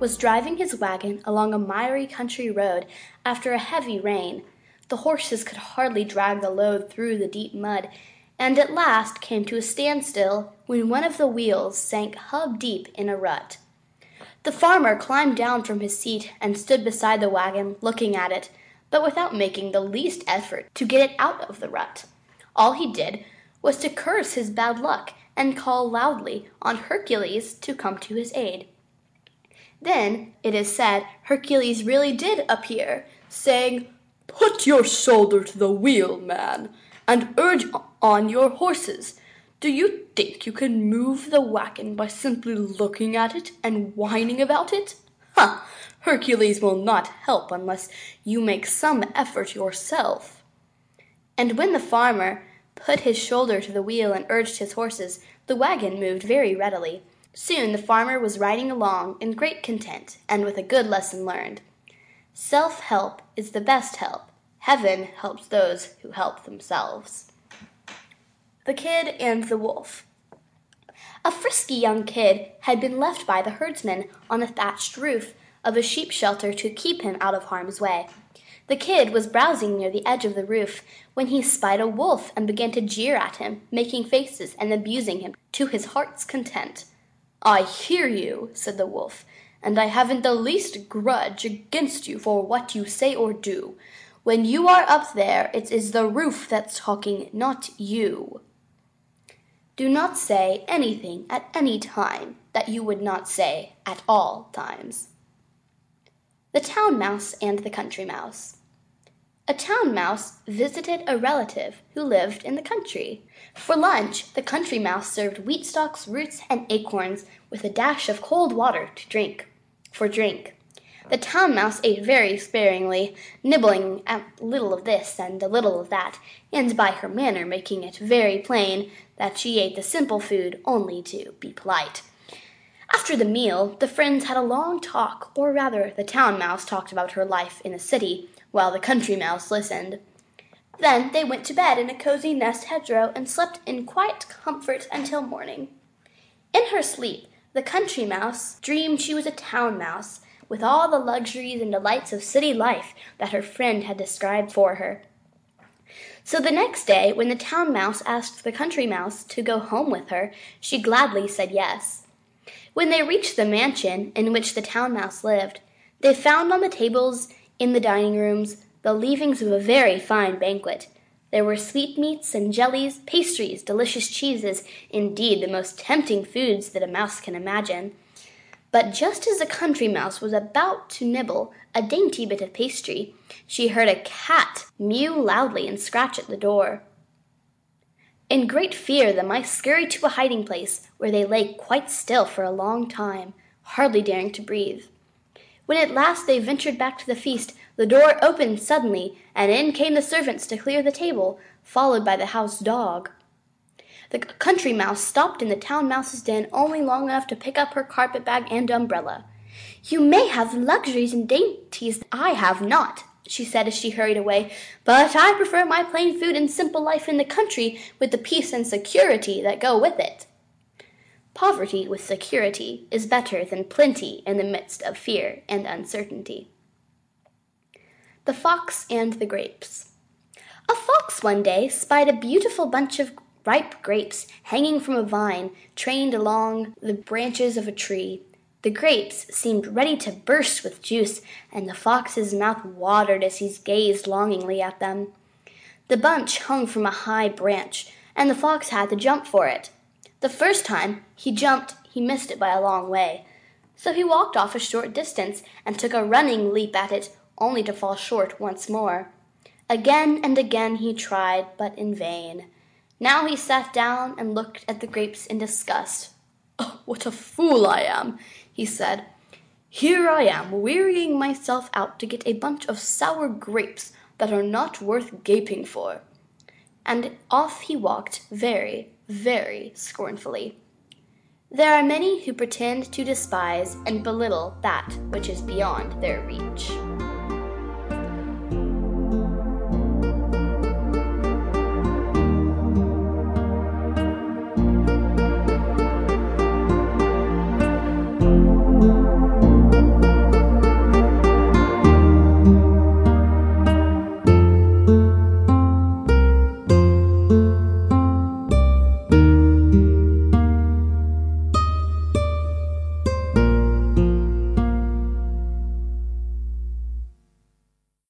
was driving his wagon along a miry country road after a heavy rain. The horses could hardly drag the load through the deep mud, and at last came to a standstill when one of the wheels sank hub deep in a rut. The farmer climbed down from his seat and stood beside the wagon, looking at it, but without making the least effort to get it out of the rut. All he did was to curse his bad luck and call loudly on Hercules to come to his aid. Then, it is said, Hercules really did appear, saying, Put your shoulder to the wheel, man, and urge on your horses. Do you think you can move the wagon by simply looking at it and whining about it? Ha! Hercules will not help unless you make some effort yourself. And when the farmer put his shoulder to the wheel and urged his horses, the wagon moved very readily. Soon the farmer was riding along in great content and with a good lesson learned. Self help is the best help. Heaven helps those who help themselves. The Kid and the Wolf A frisky young kid had been left by the herdsman on the thatched roof of a sheep shelter to keep him out of harm's way. The kid was browsing near the edge of the roof when he spied a wolf and began to jeer at him, making faces and abusing him to his heart's content. I hear you, said the wolf, and I haven't the least grudge against you for what you say or do. When you are up there, it is the roof that's talking, not you. Do not say anything at any time that you would not say at all times. The Town Mouse and the Country Mouse a town mouse visited a relative who lived in the country. For lunch, the country mouse served wheat stalks, roots, and acorns with a dash of cold water to drink. For drink. The town mouse ate very sparingly, nibbling a little of this and a little of that, and by her manner making it very plain that she ate the simple food only to be polite. After the meal, the friends had a long talk, or rather, the town mouse talked about her life in the city, while the country mouse listened. Then they went to bed in a cozy nest hedgerow and slept in quiet comfort until morning. In her sleep, the country mouse dreamed she was a town mouse, with all the luxuries and delights of city life that her friend had described for her. So the next day, when the town mouse asked the country mouse to go home with her, she gladly said yes. When they reached the mansion in which the town mouse lived, they found on the tables in the dining rooms, the leavings of a very fine banquet. There were sweetmeats and jellies, pastries, delicious cheeses, indeed, the most tempting foods that a mouse can imagine. But just as the country mouse was about to nibble a dainty bit of pastry, she heard a cat mew loudly and scratch at the door. In great fear, the mice scurried to a hiding place, where they lay quite still for a long time, hardly daring to breathe. When at last they ventured back to the feast, the door opened suddenly, and in came the servants to clear the table, followed by the house dog. The country mouse stopped in the town mouse's den only long enough to pick up her carpet bag and umbrella. You may have luxuries and dainties I have not, she said as she hurried away, but I prefer my plain food and simple life in the country with the peace and security that go with it. Poverty with security is better than plenty in the midst of fear and uncertainty. The Fox and the Grapes A fox one day spied a beautiful bunch of ripe grapes hanging from a vine trained along the branches of a tree. The grapes seemed ready to burst with juice, and the fox's mouth watered as he gazed longingly at them. The bunch hung from a high branch, and the fox had to jump for it. The first time he jumped, he missed it by a long way. So he walked off a short distance and took a running leap at it, only to fall short once more. Again and again he tried, but in vain. Now he sat down and looked at the grapes in disgust. Oh, what a fool I am, he said. Here I am, wearying myself out to get a bunch of sour grapes that are not worth gaping for. And off he walked very, very scornfully. There are many who pretend to despise and belittle that which is beyond their reach.